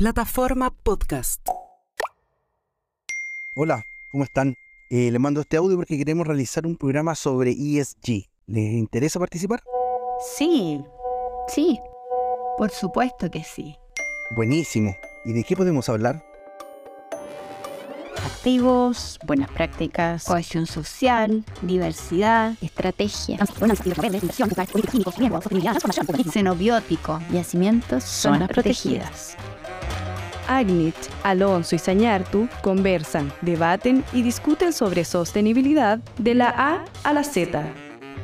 Plataforma Podcast. Hola, ¿cómo están? Eh, les mando este audio porque queremos realizar un programa sobre ESG. ¿Les interesa participar? Sí, sí, por supuesto que sí. Buenísimo. ¿Y de qué podemos hablar? Activos, buenas prácticas, cohesión social, diversidad, estrategia, xenobiótico, yacimientos, zonas protegidas. Agnich, Alonso y Sañartu conversan, debaten y discuten sobre sostenibilidad de la A a la Z.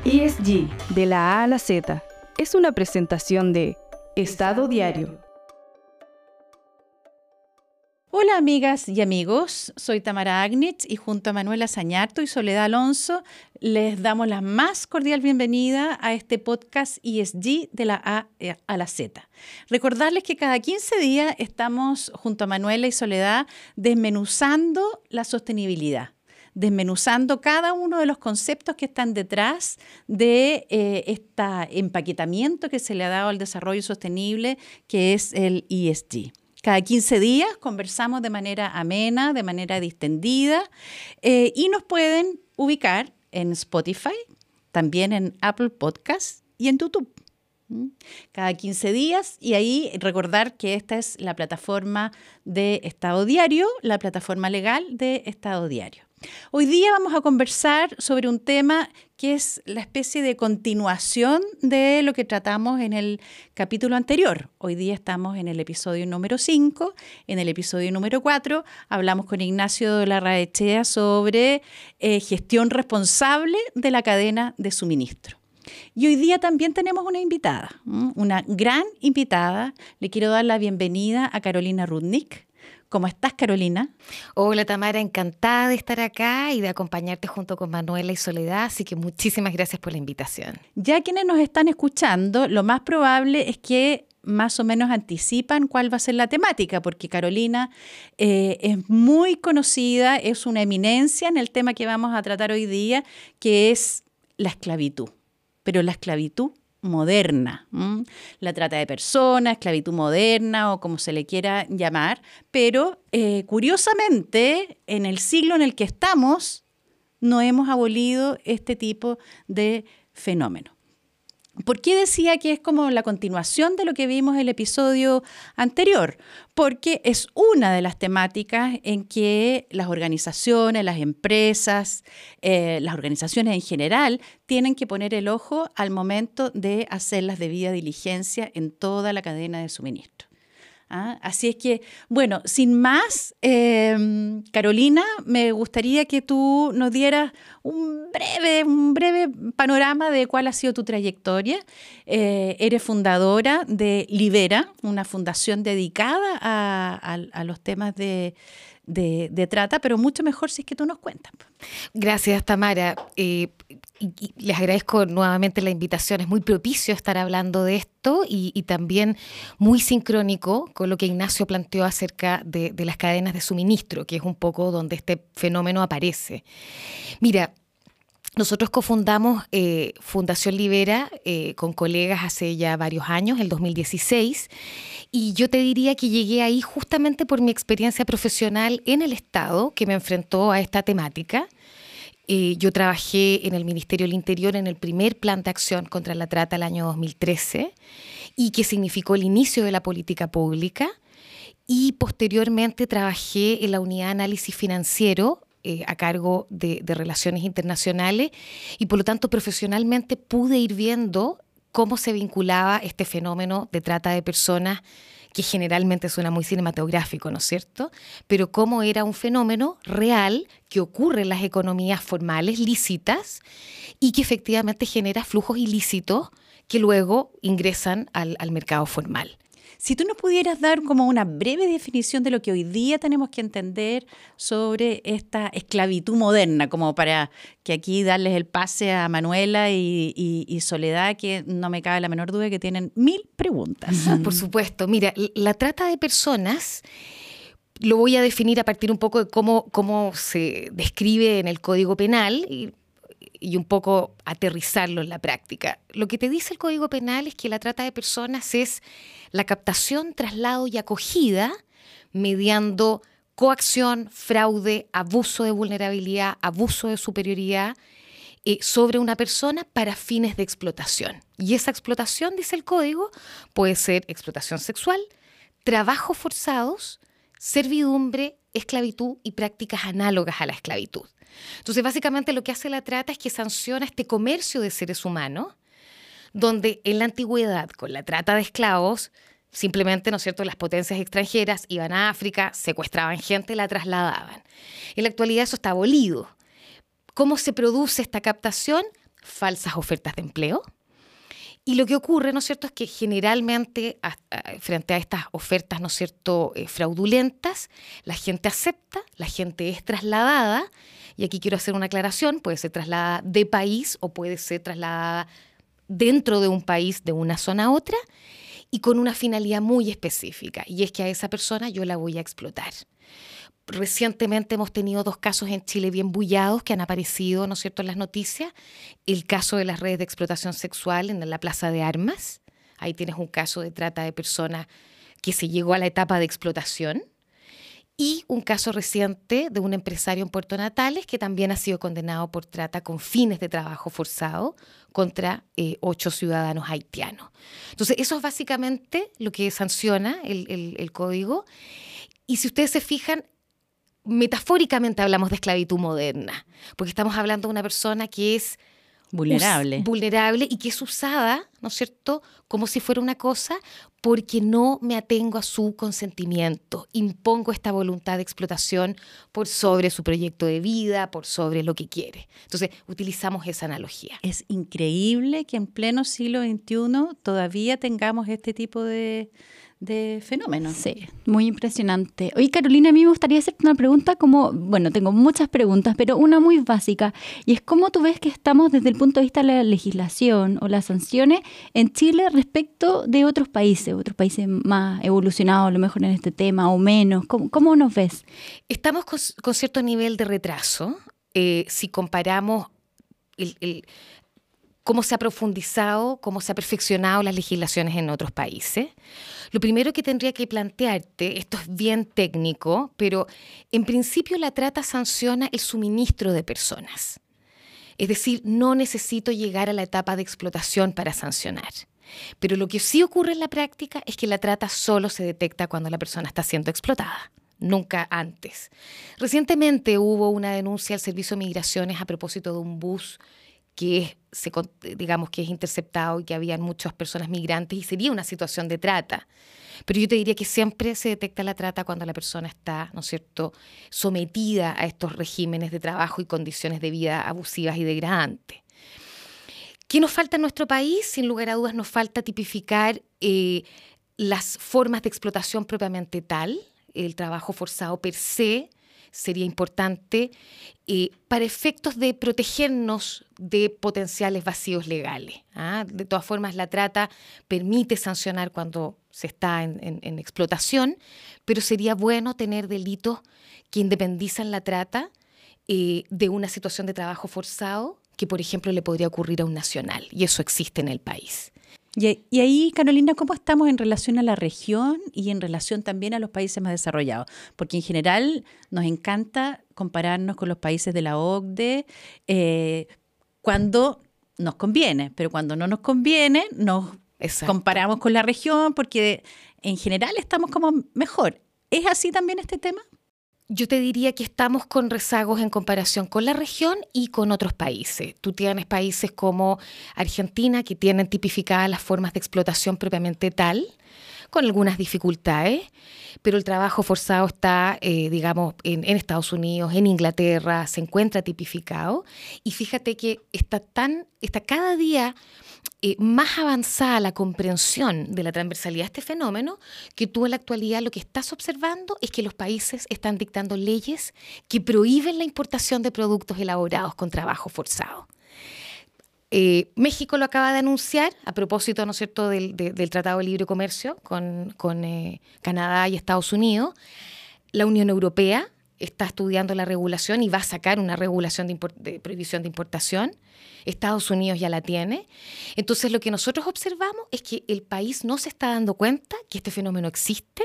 ESG, de la A a la Z, es una presentación de Estado Diario. Hola amigas y amigos, soy Tamara Agnitz y junto a Manuela Sañarto y Soledad Alonso les damos la más cordial bienvenida a este podcast ESG de la A a la Z. Recordarles que cada 15 días estamos junto a Manuela y Soledad desmenuzando la sostenibilidad desmenuzando cada uno de los conceptos que están detrás de eh, este empaquetamiento que se le ha dado al desarrollo sostenible, que es el ESG. Cada 15 días conversamos de manera amena, de manera distendida eh, y nos pueden ubicar en Spotify, también en Apple Podcasts y en YouTube. Cada 15 días y ahí recordar que esta es la plataforma de Estado Diario, la plataforma legal de Estado Diario. Hoy día vamos a conversar sobre un tema que es la especie de continuación de lo que tratamos en el capítulo anterior. Hoy día estamos en el episodio número 5. En el episodio número 4 hablamos con Ignacio de la Raechea sobre eh, gestión responsable de la cadena de suministro. Y hoy día también tenemos una invitada, una gran invitada. Le quiero dar la bienvenida a Carolina Rudnick. ¿Cómo estás, Carolina? Hola, Tamara, encantada de estar acá y de acompañarte junto con Manuela y Soledad, así que muchísimas gracias por la invitación. Ya quienes nos están escuchando, lo más probable es que más o menos anticipan cuál va a ser la temática, porque Carolina eh, es muy conocida, es una eminencia en el tema que vamos a tratar hoy día, que es la esclavitud. Pero la esclavitud moderna, la trata de personas, esclavitud moderna o como se le quiera llamar, pero eh, curiosamente en el siglo en el que estamos no hemos abolido este tipo de fenómeno. ¿Por qué decía que es como la continuación de lo que vimos en el episodio anterior? Porque es una de las temáticas en que las organizaciones, las empresas, eh, las organizaciones en general tienen que poner el ojo al momento de hacer las debidas diligencias en toda la cadena de suministro. ¿Ah? Así es que, bueno, sin más, em, Carolina, me gustaría que tú nos dieras un breve, un breve panorama de cuál ha sido tu trayectoria. Eh, eres fundadora de Libera, una fundación dedicada a los temas de, de, trata, pero mucho mejor si es que tú nos cuentas. Gracias, Tamara. Eh, y, les agradezco nuevamente la invitación. Es muy propicio estar hablando de esto y, también muy sincrónico con lo que Ignacio planteó acerca de, de las cadenas de suministro, que es un poco donde este fenómeno aparece. Mira, nosotros cofundamos eh, Fundación Libera eh, con colegas hace ya varios años, el 2016, y yo te diría que llegué ahí justamente por mi experiencia profesional en el Estado que me enfrentó a esta temática. Eh, yo trabajé en el Ministerio del Interior en el primer plan de acción contra la trata el año 2013 y que significó el inicio de la política pública. Y posteriormente trabajé en la unidad de análisis financiero eh, a cargo de, relaciones internacionales y por lo tanto profesionalmente pude ir viendo cómo se vinculaba este fenómeno de trata de personas que generalmente suena muy cinematográfico, ¿no es cierto? Pero cómo era un fenómeno real que ocurre en las economías formales lícitas y que efectivamente genera flujos ilícitos que luego ingresan al mercado formal. Si tú nos pudieras dar como una breve definición de lo que hoy día tenemos que entender sobre esta esclavitud moderna, como para que aquí darles el pase a Manuela y, Soledad, que no me cabe la menor duda que tienen mil preguntas. Por supuesto, mira, la trata de personas lo voy a definir a partir un poco de cómo, se describe en el Código Penal y un poco aterrizarlo en la práctica. Lo que te dice el Código Penal es que la trata de personas es la captación, traslado y acogida mediando coacción, fraude, abuso de vulnerabilidad, abuso de superioridad eh, sobre una persona para fines de explotación. Y esa explotación, dice el código, puede ser explotación sexual, trabajos forzados, servidumbre, esclavitud y prácticas análogas a la esclavitud. Entonces, básicamente lo que hace la trata es que sanciona este comercio de seres humanos, donde en la antigüedad, con la trata de esclavos, Simplemente, ¿no es cierto?, las potencias extranjeras iban a África, secuestraban gente la trasladaban. En la actualidad eso está abolido. ¿Cómo se produce esta captación? Falsas ofertas de empleo. Y lo que ocurre, ¿no es cierto?, es que generalmente frente a estas ofertas, ¿no es cierto?, eh, fraudulentas, la gente acepta, la gente es trasladada, y aquí quiero hacer una aclaración, puede ser trasladada de país o puede ser trasladada dentro de un país, de una zona a otra, y con una finalidad muy específica, y es que a esa persona yo la voy a explotar. Recientemente hemos tenido dos casos en Chile bien bullados que han aparecido, ¿no es cierto?, en las noticias. El caso de las redes de explotación sexual en la Plaza de Armas. Ahí tienes un caso de trata de personas que se llegó a la etapa de explotación y un caso reciente de un empresario en Puerto Natales que también ha sido condenado por trata con fines de trabajo forzado contra eh, ocho ciudadanos haitianos. Entonces, eso es básicamente lo que sanciona el, código. Y si ustedes se fijan, metafóricamente hablamos de esclavitud moderna, porque estamos hablando de una persona que es vulnerable. vulnerable y que es usada, ¿no es cierto?, como si fuera una cosa porque no me atengo a su consentimiento, impongo esta voluntad de explotación por sobre su proyecto de vida, por sobre lo que quiere. Entonces, utilizamos esa analogía. Es increíble que en pleno siglo XXI todavía tengamos este tipo de, de fenómenos. Sí, muy impresionante. Oye, Carolina, a mí me gustaría hacerte una pregunta como, bueno, tengo muchas preguntas, pero una muy básica, y es cómo tú ves que estamos desde el punto de vista de la legislación o las sanciones en Chile respecto de otros países, otros países más evolucionados a lo mejor en este tema o menos. ¿Cómo, nos ves? Estamos con, cierto nivel de retraso. Eh, si comparamos el, cómo se ha profundizado, cómo se ha perfeccionado las legislaciones en otros países. Lo primero que tendría que plantearte, esto es bien técnico, pero en principio la trata sanciona el suministro de personas. Es decir, no necesito llegar a la etapa de explotación para sancionar. Pero lo que sí ocurre en la práctica es que la trata solo se detecta cuando la persona está siendo explotada nunca antes. Recientemente hubo una denuncia al Servicio de Migraciones a propósito de un bus que se, digamos que es interceptado y que habían muchas personas migrantes y sería una situación de trata. Pero yo te diría que siempre se detecta la trata cuando la persona está, ¿no es cierto?, sometida a estos regímenes de trabajo y condiciones de vida abusivas y degradantes. ¿Qué nos falta en nuestro país? Sin lugar a dudas nos falta tipificar eh, las formas de explotación propiamente tal, el trabajo forzado per se, sería importante eh, para efectos de protegernos de potenciales vacíos legales. ¿ah? De todas formas, la trata permite sancionar cuando se está en, explotación, pero sería bueno tener delitos que independizan la trata eh, de una situación de trabajo forzado que, por ejemplo, le podría ocurrir a un nacional, y eso existe en el país. Y, ahí, Carolina, ¿cómo estamos en relación a la región y en relación también a los países más desarrollados? Porque en general nos encanta compararnos con los países de la OCDE eh, cuando nos conviene, pero cuando no nos conviene nos comparamos con la región porque en general estamos como mejor. ¿Es así también este tema? Yo te diría que estamos con rezagos en comparación con la región y con otros países. Tú tienes países como Argentina que tienen tipificadas las formas de explotación propiamente tal, con algunas dificultades, pero el trabajo forzado está, eh, digamos, en, en, Estados Unidos, en Inglaterra, se encuentra tipificado. Y fíjate que está tan, está cada día eh, más avanzada la comprensión de la transversalidad de este fenómeno que tú en la actualidad lo que estás observando es que los países están dictando leyes que prohíben la importación de productos elaborados con trabajo forzado. Eh, México lo acaba de anunciar a propósito, ¿no del, Tratado de Libre Comercio con, eh, Canadá y Estados Unidos. La Unión Europea está estudiando la regulación y va a sacar una regulación de, prohibición de importación. Estados Unidos ya la tiene. Entonces lo que nosotros observamos es que el país no se está dando cuenta que este fenómeno existe,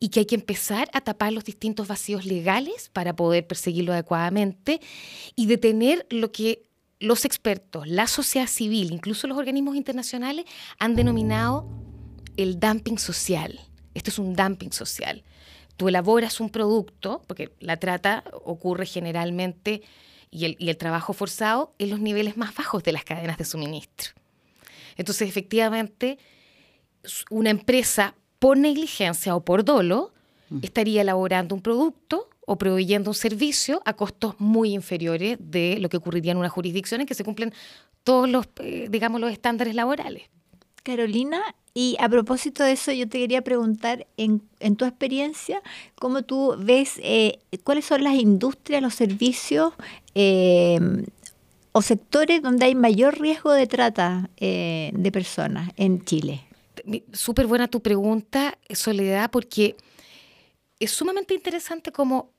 y que hay que empezar a tapar los distintos vacíos legales para poder perseguirlo adecuadamente y detener lo que los expertos, la sociedad civil, incluso los organismos internacionales han denominado el dumping social. Esto es un dumping social. Tú elaboras un producto, porque la trata ocurre generalmente y el, y el trabajo forzado en los niveles más bajos de las cadenas de suministro. Entonces, efectivamente, una empresa por negligencia o por dolo estaría elaborando un producto o proveyendo un servicio a costos muy inferiores de lo que ocurriría en una jurisdicción en que se cumplen todos los, eh, digamos, los estándares laborales. Carolina, y a propósito de eso, yo te quería preguntar, en, en tu experiencia, ¿cómo tú ves eh, cuáles son las industrias, los servicios eh, o sectores donde hay mayor riesgo de trata de personas en Chile? Súper buena tu pregunta, Soledad, porque es sumamente interesante como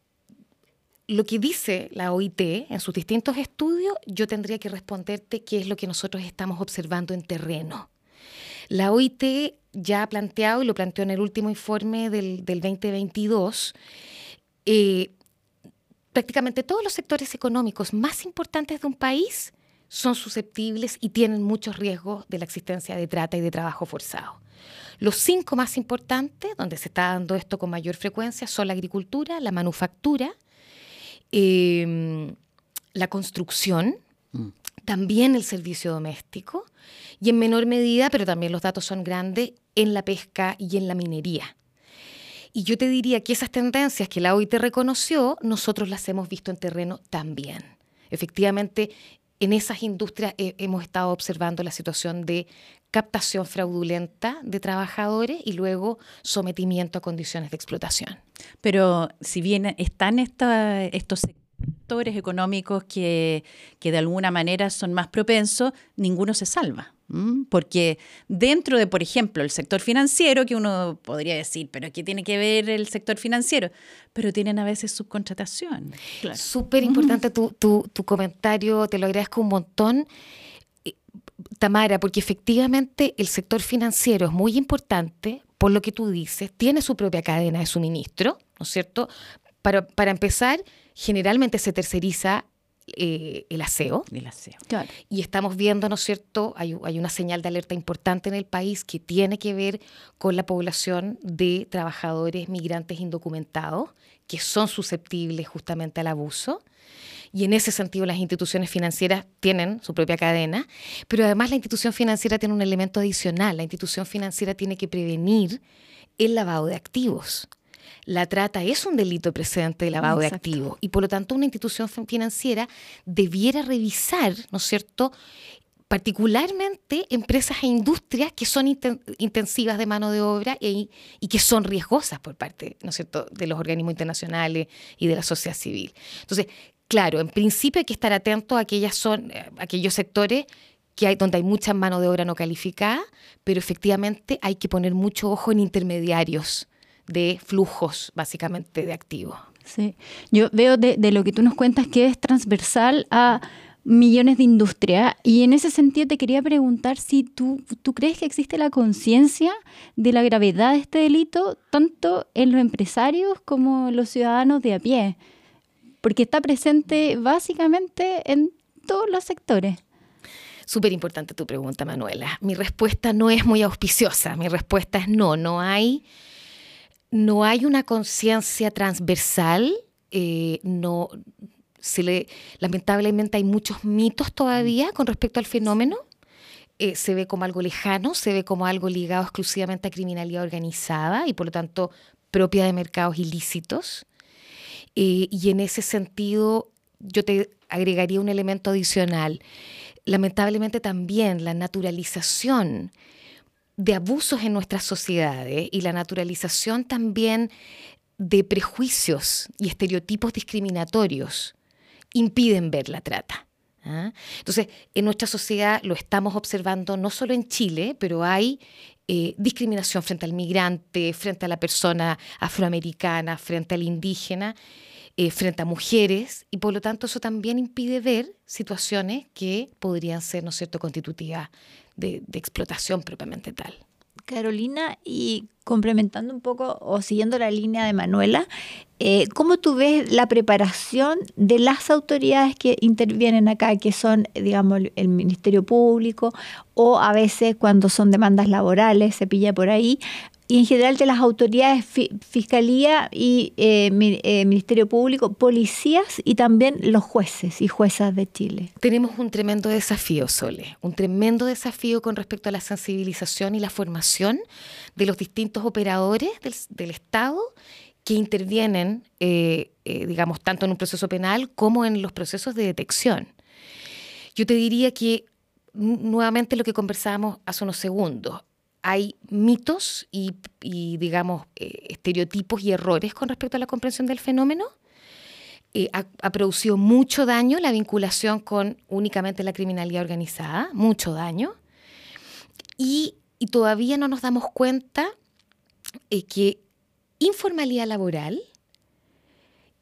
lo que dice la OIT en sus distintos estudios, yo tendría que responderte qué es lo que nosotros estamos observando en terreno. La OIT ya ha planteado, y lo planteó en el último informe del, 2022, eh, prácticamente todos los sectores económicos más importantes de un país son susceptibles y tienen muchos riesgos de la existencia de trata y de trabajo forzado. Los cinco más importantes, donde se está dando esto con mayor frecuencia, son la agricultura, la manufactura, em, la construcción, mm. también el servicio doméstico y en menor medida, pero también los datos son grandes, en la pesca y en la minería. Y yo te diría que esas tendencias que la OIT reconoció, nosotros las hemos visto en terreno también. Efectivamente, en esas industrias hemos estado observando la situación de captación fraudulenta de trabajadores y luego sometimiento a condiciones de explotación. Pero si bien están estos sectores económicos que, que de alguna manera son más propensos, ninguno se salva. Porque dentro de, por ejemplo, el sector financiero, que uno podría decir, pero ¿qué tiene que ver el sector financiero? Pero tienen a veces subcontratación. Súper importante tu, tu, comentario, te lo agradezco un montón. Tamara, porque efectivamente el sector financiero es muy importante, por lo que tú dices, tiene su propia cadena de suministro, ¿no es cierto? Para, para empezar, generalmente se terceriza eh, el aseo. El aseo. Y estamos viendo, ¿no es cierto? Hay, hay, una señal de alerta importante en el país que tiene que ver con la población de trabajadores migrantes indocumentados que son susceptibles justamente al abuso. Y en ese sentido las instituciones financieras tienen su propia cadena, pero además la institución financiera tiene un elemento adicional. La institución financiera tiene que prevenir el lavado de activos la trata es un delito precedente de lavado de activos y por lo tanto una institución financiera debiera revisar, ¿no es cierto?, particularmente empresas e industrias que son intensivas de mano de obra y, que son riesgosas por parte, ¿no es cierto?, de los organismos internacionales y de la sociedad civil. Entonces, claro, en principio hay que estar atento a aquellas son, eh, aquellos sectores que hay, donde hay mucha mano de obra no calificada, pero efectivamente hay que poner mucho ojo en intermediarios de flujos, básicamente, de activos. Sí, yo veo de, lo que tú nos cuentas que es transversal a millones de industrias y en ese sentido te quería preguntar si tú, tú crees que existe la conciencia de la gravedad de este delito tanto en los empresarios como en los ciudadanos de a pie, porque está presente básicamente en todos los sectores. Súper importante tu pregunta, Manuela. Mi respuesta no es muy auspiciosa, mi respuesta es no, no hay no hay una conciencia transversal, eh, no, se le, lamentablemente hay muchos mitos todavía con respecto al fenómeno. Eh, se ve como algo lejano, se ve como algo ligado exclusivamente a criminalidad organizada y por lo tanto propia de mercados ilícitos. Eh, y en ese sentido, yo te agregaría un elemento adicional. Lamentablemente también la naturalización de abusos en nuestras sociedades y la naturalización también de prejuicios y estereotipos discriminatorios impiden ver la trata. ¿ah? Entonces, en nuestra sociedad lo estamos observando no solo en Chile, pero hay eh, discriminación frente al migrante, frente a la persona afroamericana, frente al indígena, eh, frente a mujeres, y por lo tanto eso también impide ver situaciones que podrían ser, ¿no cierto?, constitutivas de, explotación propiamente tal. Carolina, y complementando un poco o siguiendo la línea de Manuela, eh, ¿cómo tú ves la preparación de las autoridades que intervienen acá, que son, digamos, el- el Ministerio Público o a veces cuando son demandas laborales, se pilla por ahí, y en general de las autoridades, fi- Fiscalía y eh, eh, Ministerio Público, policías y también los jueces y juezas de Chile? Tenemos un tremendo desafío, Sole, un tremendo desafío con respecto a la sensibilización y la formación de los distintos operadores del, Estado que intervienen, eh, digamos, tanto en un proceso penal como en los procesos de detección. Yo te diría que, nu- nuevamente, lo que conversábamos hace unos segundos, hay mitos y, digamos, eh, estereotipos y errores con respecto a la comprensión del fenómeno eh, ha, producido mucho daño la vinculación con únicamente la criminalidad organizada, mucho daño. Y, y todavía no nos damos cuenta eh, que informalidad laboral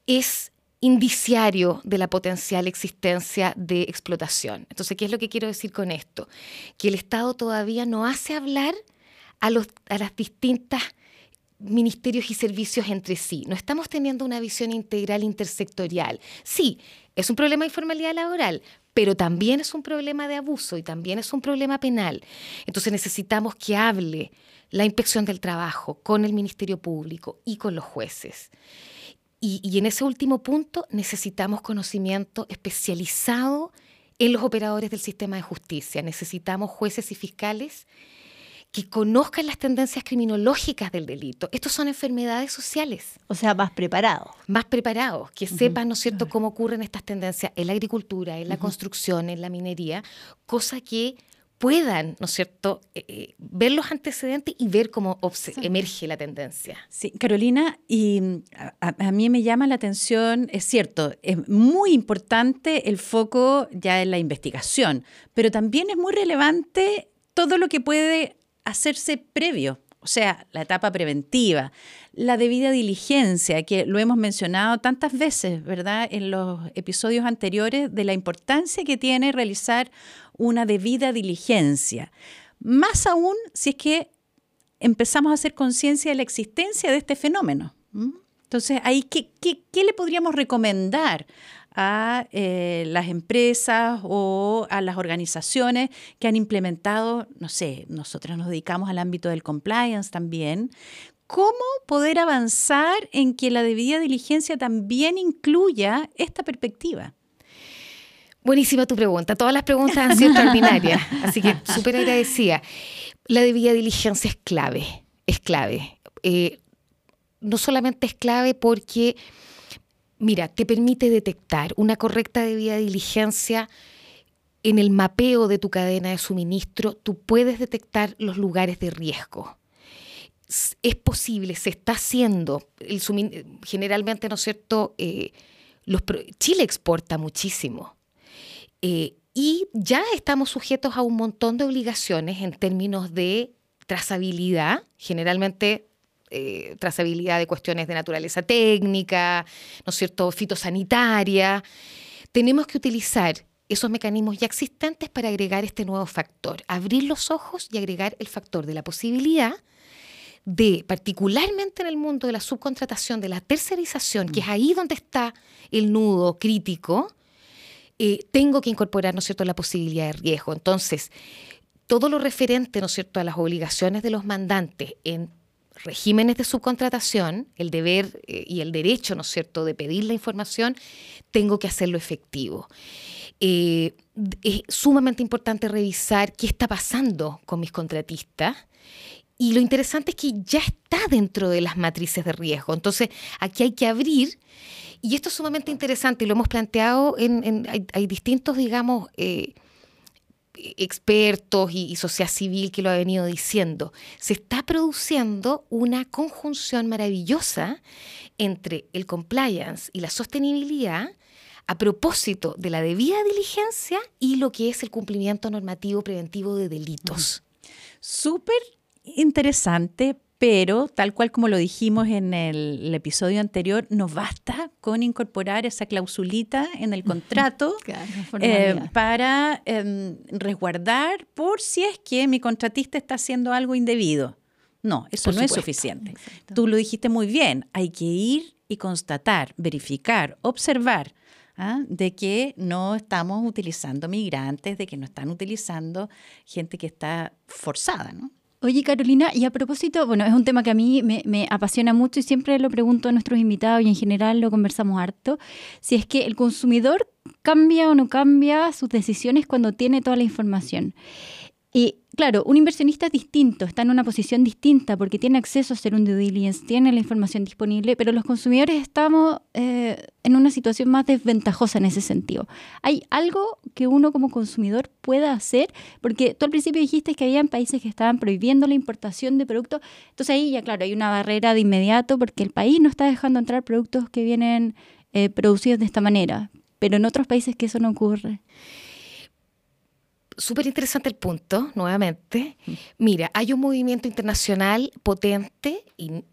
es indiciario de la potencial existencia de explotación. Entonces, ¿qué es lo que quiero decir con esto? Que el Estado todavía no hace hablar a, los, a las distintas ministerios y servicios entre sí. No estamos teniendo una visión integral intersectorial. Sí, es un problema de informalidad laboral, pero también es un problema de abuso y también es un problema penal. Entonces necesitamos que hable la inspección del trabajo con el Ministerio Público y con los jueces. Y, y en ese último punto necesitamos conocimiento especializado en los operadores del sistema de justicia. Necesitamos jueces y fiscales que conozcan las tendencias criminológicas del delito. Estos son enfermedades sociales. O sea, más preparados. Más preparados, que sepan, ¿no es cierto?, cómo ocurren estas tendencias en la agricultura, en la construcción, en la minería, cosa que puedan, ¿no es cierto?, eh, eh, ver los antecedentes y ver cómo emerge la tendencia. Sí, Carolina, y a, a, mí me llama la atención, es cierto, es muy importante el foco ya en la investigación, pero también es muy relevante todo lo que puede hacerse previo, o sea, la etapa preventiva, la debida diligencia, que lo hemos mencionado tantas veces, ¿verdad?, en los episodios anteriores, de la importancia que tiene realizar una debida diligencia. Más aún si es que empezamos a hacer conciencia de la existencia de este fenómeno. Entonces, ahí, ¿qué, qué, qué le podríamos recomendar a eh, las empresas o a las organizaciones que han implementado, no sé, nosotros nos dedicamos al ámbito del compliance también, cómo poder avanzar en que la debida diligencia también incluya esta perspectiva. Buenísima tu pregunta. Todas las preguntas han sido extraordinarias, así que súper agradecida. La debida diligencia es clave, es clave. Eh, no solamente es clave porque mira, te permite detectar una correcta debida diligencia en el mapeo de tu cadena de suministro, tú puedes detectar los lugares de riesgo. Es posible, se está haciendo, generalmente, ¿no es cierto? Eh, Chile exporta muchísimo eh, y ya estamos sujetos a un montón de obligaciones en términos de trazabilidad, generalmente eh, trazabilidad de cuestiones de naturaleza técnica, ¿no es cierto?, fitosanitaria. Tenemos que utilizar esos mecanismos ya existentes para agregar este nuevo factor, abrir los ojos y agregar el factor de la posibilidad de, particularmente en el mundo de la subcontratación, de la tercerización, que es ahí donde está el nudo crítico, eh, tengo que incorporar, ¿no es cierto?, la posibilidad de riesgo. Entonces, todo lo referente, ¿no cierto?, a las obligaciones de los mandantes en regímenes de subcontratación, el deber eh, y el derecho, ¿no es cierto?, de pedir la información, tengo que hacerlo efectivo. Eh, es sumamente importante revisar qué está pasando con mis contratistas. Y lo interesante es que ya está dentro de las matrices de riesgo. Entonces, aquí hay que abrir, y esto es sumamente interesante, y lo hemos planteado en, en hay, hay, distintos, digamos, eh, expertos y, sociedad civil que lo ha venido diciendo, se está produciendo una conjunción maravillosa entre el compliance y la sostenibilidad a propósito de la debida diligencia y lo que es el cumplimiento normativo preventivo de delitos. Súper interesante, pero tal cual como lo dijimos en el, el episodio anterior, nos basta con incorporar esa clausulita en el contrato Claro, eh, para em, resguardar por si es que mi contratista está haciendo algo indebido. No, eso Por no es suficiente. Exacto. Tú lo dijiste muy bien, hay que ir y constatar, verificar, observar ¿ah? de que no estamos utilizando migrantes, de que no están utilizando gente que está forzada, ¿no? Oye, Carolina, y a propósito, bueno, es un tema que a mí me, apasiona mucho y siempre lo pregunto a nuestros invitados y en general lo conversamos harto, si es que el consumidor cambia o no cambia sus decisiones cuando tiene toda la información. Y claro, un inversionista es distinto, está en una posición distinta porque tiene acceso a hacer un due diligence, tiene la información disponible, pero los consumidores estamos eh, en una situación más desventajosa en ese sentido. ¿Hay algo que uno como consumidor pueda hacer? Porque tú al principio dijiste que había países que estaban prohibiendo la importación de productos, entonces ahí ya claro, hay una barrera de inmediato porque el país no está dejando entrar productos que vienen eh, producidos de esta manera, pero en otros países que eso no ocurre. Súper interesante el punto, nuevamente. Mira, hay un movimiento internacional potente, y,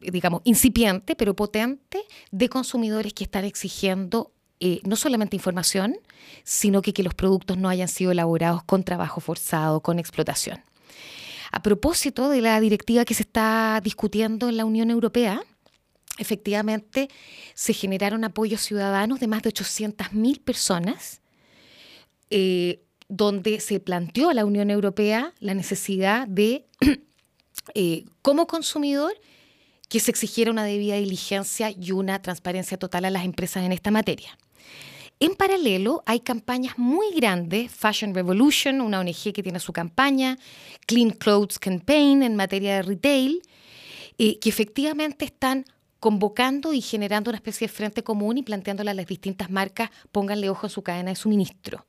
digamos, incipiente, pero potente, de consumidores que están exigiendo eh, no solamente información, sino que, que los productos no hayan sido elaborados con trabajo forzado, con explotación. A propósito de la directiva que se está discutiendo en la Unión Europea, efectivamente se generaron apoyos ciudadanos de más de 800.000 personas eh, donde se planteó a la Unión Europea la necesidad de, eh, como consumidor, que se exigiera una debida diligencia y una transparencia total a las empresas en esta materia. En paralelo, hay campañas muy grandes, Fashion Revolution, una ONG que tiene su campaña, Clean Clothes Campaign en materia de retail, eh, que efectivamente están convocando y generando una especie de frente común y planteándole a las distintas marcas, pónganle ojo en su cadena de suministro.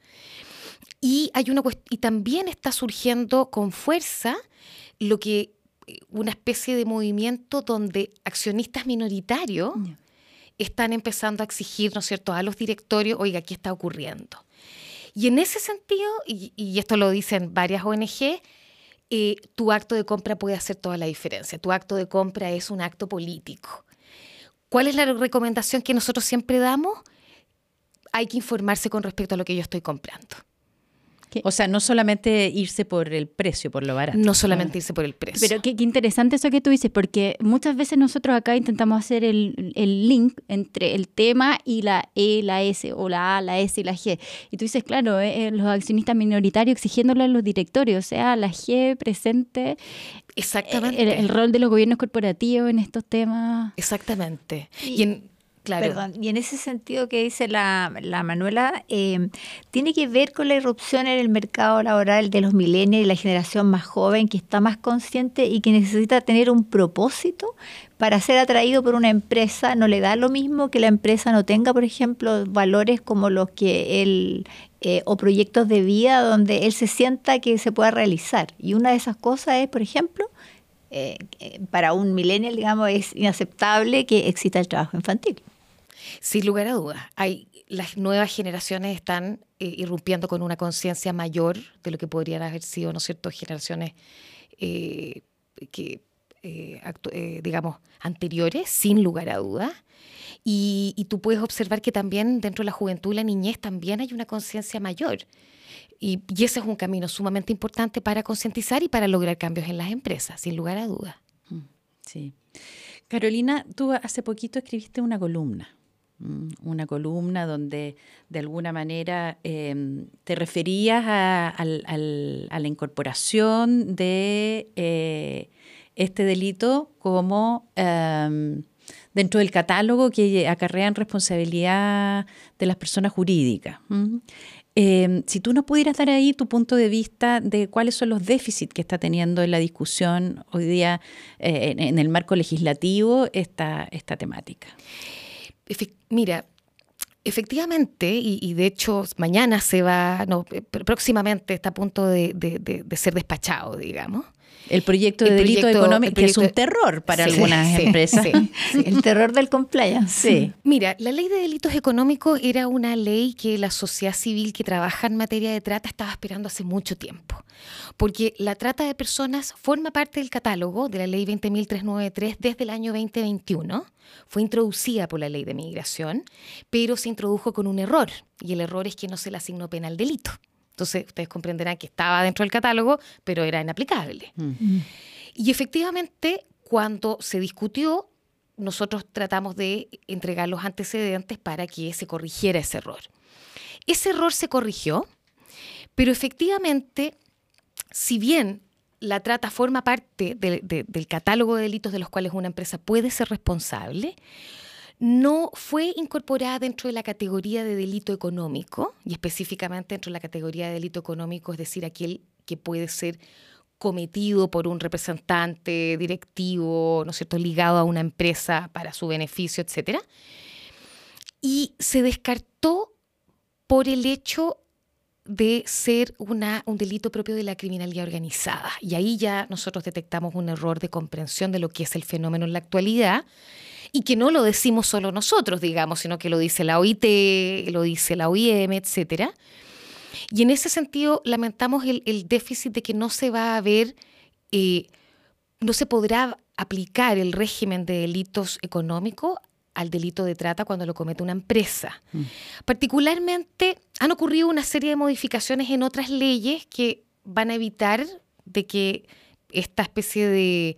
Y, hay una, y también está surgiendo con fuerza lo que eh, una especie de movimiento donde accionistas minoritarios están empezando a exigir, ¿no es cierto?, a los directorios, oiga, ¿qué está ocurriendo? Y en ese sentido, y, y esto lo dicen varias ONG, eh, tu acto de compra puede hacer toda la diferencia. Tu acto de compra es un acto político. ¿Cuál es la recomendación que nosotros siempre damos? Hay que informarse con respecto a lo que yo estoy comprando. O sea, no solamente irse por el precio, por lo barato. No solamente irse por el precio. Pero qué, qué interesante eso que tú dices, porque muchas veces nosotros acá intentamos hacer el, el link entre el tema y la E, la S, o la A, la S y la G. Y tú dices, claro, eh, eh, los accionistas minoritarios exigiéndole a los directorios, o sea, la G presente, eh, Exactamente. el, el rol de los gobiernos corporativos en estos temas. Exactamente. Y- Y, en, claro, y en ese sentido que dice la, la Manuela, eh, tiene que ver con la irrupción en el mercado laboral de los millennials y la generación más joven que está más consciente y que necesita tener un propósito para ser atraído por una empresa. No le da lo mismo que la empresa no tenga, por ejemplo, valores como los que él eh, o proyectos de vida donde él se sienta que se pueda realizar. Y una de esas cosas es, por ejemplo, eh, eh, para un millennial, digamos, es inaceptable que exista el trabajo infantil. Sin lugar a dudas, las nuevas generaciones están eh, irrumpiendo con una conciencia mayor de lo que podrían haber sido, ¿no es generaciones eh, que, eh, digamos, anteriores, sin lugar a dudas. Y, tú puedes observar que también dentro de la juventud y la niñez también hay una conciencia mayor. Y, ese es un camino sumamente importante para concientizar y para lograr cambios en las empresas, sin lugar a dudas. Sí. Carolina, tú hace poquito escribiste una columna, mm, una columna donde de alguna manera eh, te referías a, la incorporación de eh, este delito como em, dentro del catálogo que acarrean responsabilidad de las personas jurídicas. ¿m? Eh, si tú nos pudieras dar ahí tu punto de vista de cuáles son los déficits que está teniendo en la discusión hoy día eh, en, en el marco legislativo esta, esta temática. Mira, efectivamente, y, y de hecho mañana se va, no, pr- próximamente está a punto de, de- de- de ser despachado, digamos. El proyecto de El delito proyecto- económico, el que es un terror para Sí, algunas sí, empresas. sí. Sí, el terror del compliance. Sí. Mira, la ley de delitos económicos era una ley que la sociedad civil que trabaja en materia de trata estaba esperando hace mucho tiempo. Porque la trata de personas forma parte del catálogo de la ley 20.393 desde el año 2021. Fue introducida por la ley de migración, pero se introdujo con un error. Y el error es que no se le asignó pena al delito. Entonces, ustedes comprenderán que estaba dentro del catálogo, pero era inaplicable. Y efectivamente, cuando se discutió, nosotros tratamos de entregar los antecedentes para que se corrigiera ese error. Ese error se corrigió, pero efectivamente, si bien la trata forma parte de- de- del catálogo de delitos de los cuales una empresa puede ser responsable, no fue incorporada dentro de la categoría de delito económico, y específicamente dentro de la categoría de delito económico, es decir, aquel que puede ser cometido por un representante directivo, ¿no es cierto?, ligado a una empresa para su beneficio, etcétera. Y se descartó por el hecho de ser una, un delito propio de la criminalidad organizada. Y ahí ya nosotros detectamos un error de comprensión de lo que es el fenómeno en la actualidad y que no lo decimos solo nosotros, digamos, sino que lo dice la OIT, lo dice la OIM, etcétera. Y en ese sentido lamentamos el, el déficit de que no se va a ver, eh, no se podrá aplicar el régimen de delitos económicos al delito de trata cuando lo comete una empresa. Particularmente han ocurrido una serie de modificaciones en otras leyes que van a evitar de que esta especie de,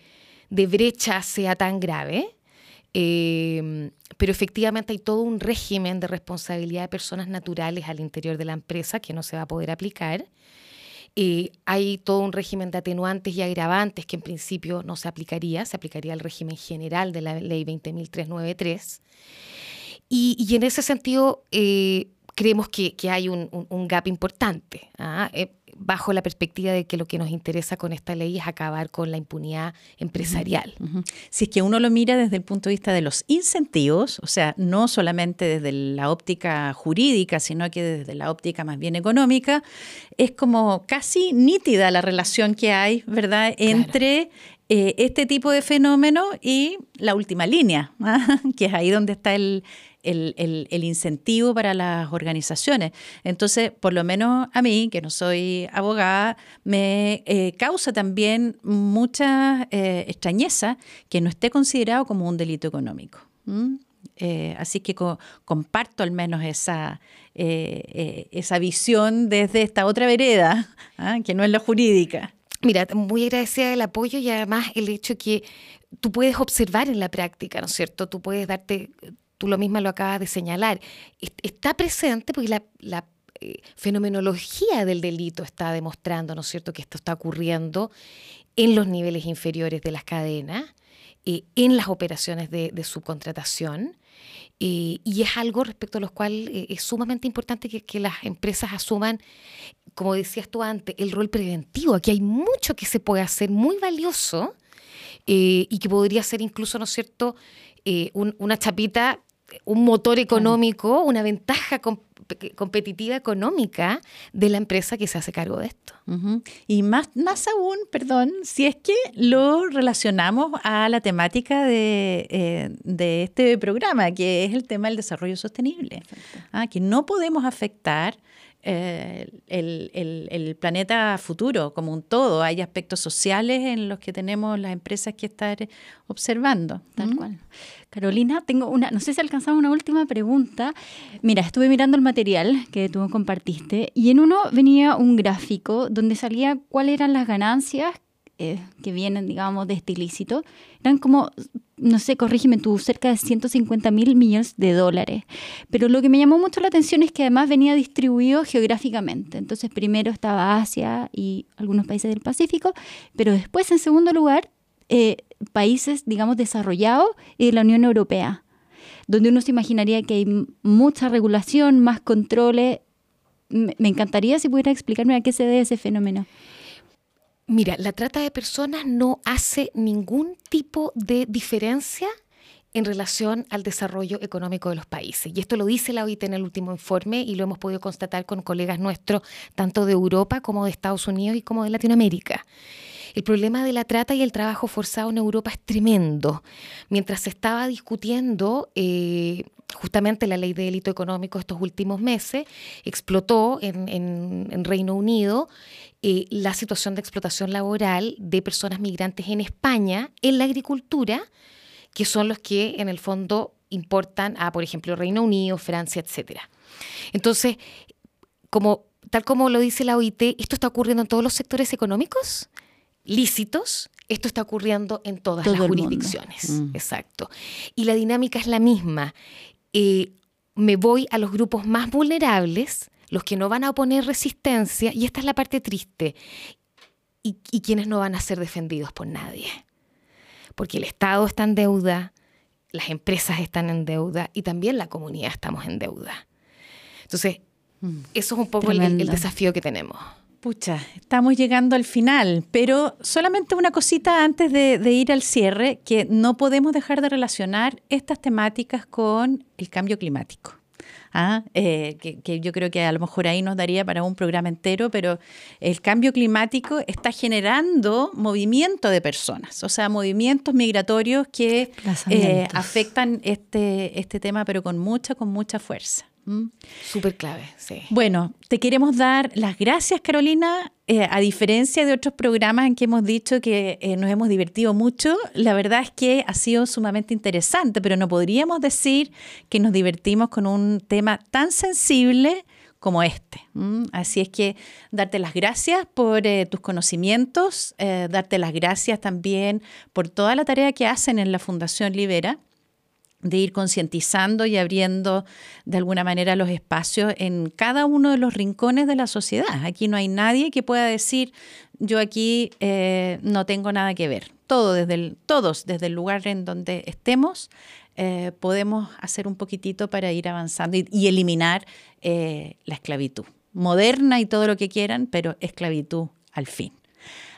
de brecha sea tan grave. Eh, pero efectivamente hay todo un régimen de responsabilidad de personas naturales al interior de la empresa que no se va a poder aplicar. Eh, hay todo un régimen de atenuantes y agravantes que en principio no se aplicaría, se aplicaría al régimen general de la ley 20.393. Y, y en ese sentido eh, creemos que, que hay un, un- un gap importante, ¿ah? Eh, bajo la perspectiva de que lo que nos interesa con esta ley es acabar con la impunidad empresarial. Si es que uno lo mira desde el punto de vista de los incentivos, o sea, no solamente desde la óptica jurídica, sino que desde la óptica más bien económica, es como casi nítida la relación que hay, ¿verdad?, entre eh, este tipo de fenómeno y la última línea, ¿ah? que es ahí donde está el, el- el- incentivo para las organizaciones. Entonces, por lo menos a mí, que no soy abogada, me eh, causa también mucha eh, extrañeza que no esté considerado como un delito económico. Eh, así que co- comparto al menos esa, esa visión desde esta otra vereda, ¿ah? que no es la jurídica. Mira, muy agradecida del apoyo y además el hecho que tú puedes observar en la práctica, ¿no es cierto? Tú puedes darte, tú lo misma lo acabas de señalar, est- está presente porque la, eh, fenomenología del delito está demostrando, ¿no es cierto?, que esto está ocurriendo en los niveles inferiores de las cadenas, eh, en las operaciones de, subcontratación. eh, y es algo respecto a lo cual es sumamente importante que, las empresas asuman, como decías tú antes, el rol preventivo. Aquí hay mucho que se puede hacer muy valioso y que podría ser incluso, ¿no es cierto?, un- una chapita, un motor económico, una ventaja com- competitiva económica de la empresa que se hace cargo de esto. Y más, más aún, perdón, si es que lo relacionamos a la temática de, eh, de este programa, que es el tema del desarrollo sostenible. Ah, que no podemos afectar eh, el, el- el planeta futuro como un todo. Hay aspectos sociales en los que tenemos las empresas que estar observando. Tal ¿Mm? cual. Carolina, tengo una, no sé si alcanzamos una última pregunta. Mira, estuve mirando el material que tú compartiste y en uno venía un gráfico donde salía cuáles eran las ganancias eh, que vienen, digamos, de este ilícito. Eran como, no sé, corrígeme tú, cerca de 150 mil millones de dólares. Pero lo que me llamó mucho la atención es que además venía distribuido geográficamente. Entonces, primero estaba Asia y algunos países del Pacífico, pero después, en segundo lugar, eh, países, digamos, desarrollados y de la Unión Europea, donde uno se imaginaría que hay mucha regulación, más controles. Me encantaría si pudiera explicarme a qué se debe ese fenómeno. Mira, la trata de personas no hace ningún tipo de diferencia en relación al desarrollo económico de los países. Y esto lo dice la OIT en el último informe y lo hemos podido constatar con colegas nuestros, tanto de Europa como de Estados Unidos y como de Latinoamérica. El problema de la trata y el trabajo forzado en Europa es tremendo. Mientras se estaba discutiendo eh, justamente la ley de delito económico estos últimos meses, explotó en, Reino Unido eh, la situación de explotación laboral de personas migrantes en España en la agricultura que son los que en el fondo importan a, por ejemplo, Reino Unido, Francia, etc. Entonces, como, tal como lo dice la OIT, esto está ocurriendo en todos los sectores económicos lícitos, esto está ocurriendo en todas las jurisdicciones. Mm. Exacto. Y la dinámica es la misma. Eh, me voy a los grupos más vulnerables, los que no van a oponer resistencia, y esta es la parte triste, y quienes no van a ser defendidos por nadie porque el Estado está en deuda, las empresas están en deuda y también la comunidad estamos en deuda. Entonces, mm. eso es un poco el, desafío que tenemos. Pucha, estamos llegando al final, pero solamente una cosita antes de, ir al cierre, que no podemos dejar de relacionar estas temáticas con el cambio climático. ¿Ah? Eh, que, yo creo que a lo mejor ahí nos daría para un programa entero, pero el cambio climático está generando movimiento de personas, o sea, movimientos migratorios que eh, afectan este, este tema, pero con mucha, con mucha fuerza. Súper clave, sí. Bueno, te queremos dar las gracias, Carolina. Eh, a diferencia de otros programas en que hemos dicho que eh, nos hemos divertido mucho, la verdad es que ha sido sumamente interesante, pero no podríamos decir que nos divertimos con un tema tan sensible como este. Así es que darte las gracias por eh, tus conocimientos, darte las gracias también por toda la tarea que hacen en la Fundación Libera de ir concientizando y abriendo de alguna manera los espacios en cada uno de los rincones de la sociedad. Aquí no hay nadie que pueda decir yo aquí eh, no tengo nada que ver. Todo desde todos desde el lugar en donde estemos eh, podemos hacer un poquitito para ir avanzando y, eliminar eh, la esclavitud moderna y todo lo que quieran, pero esclavitud al fin.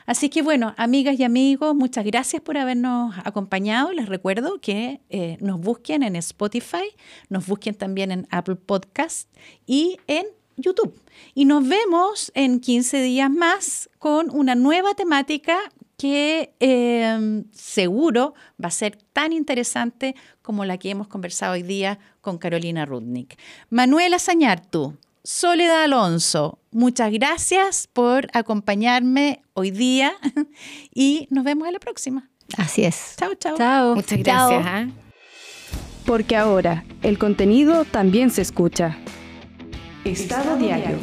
Así que bueno, amigas y amigos, muchas gracias por habernos acompañado. Les recuerdo que eh, nos busquen en Spotify, nos busquen también en Apple Podcast y en YouTube. Y nos vemos en 15 días más con una nueva temática que em, seguro va a ser tan interesante como la que hemos conversado hoy día con Carolina Rudnick. Manuela Sañartu, Soledad Alonso, muchas gracias por acompañarme hoy día y nos vemos en la próxima. Así es. Chao, chao. Muchas gracias. ¿ah? Porque ahora el contenido también se escucha. Estado diario.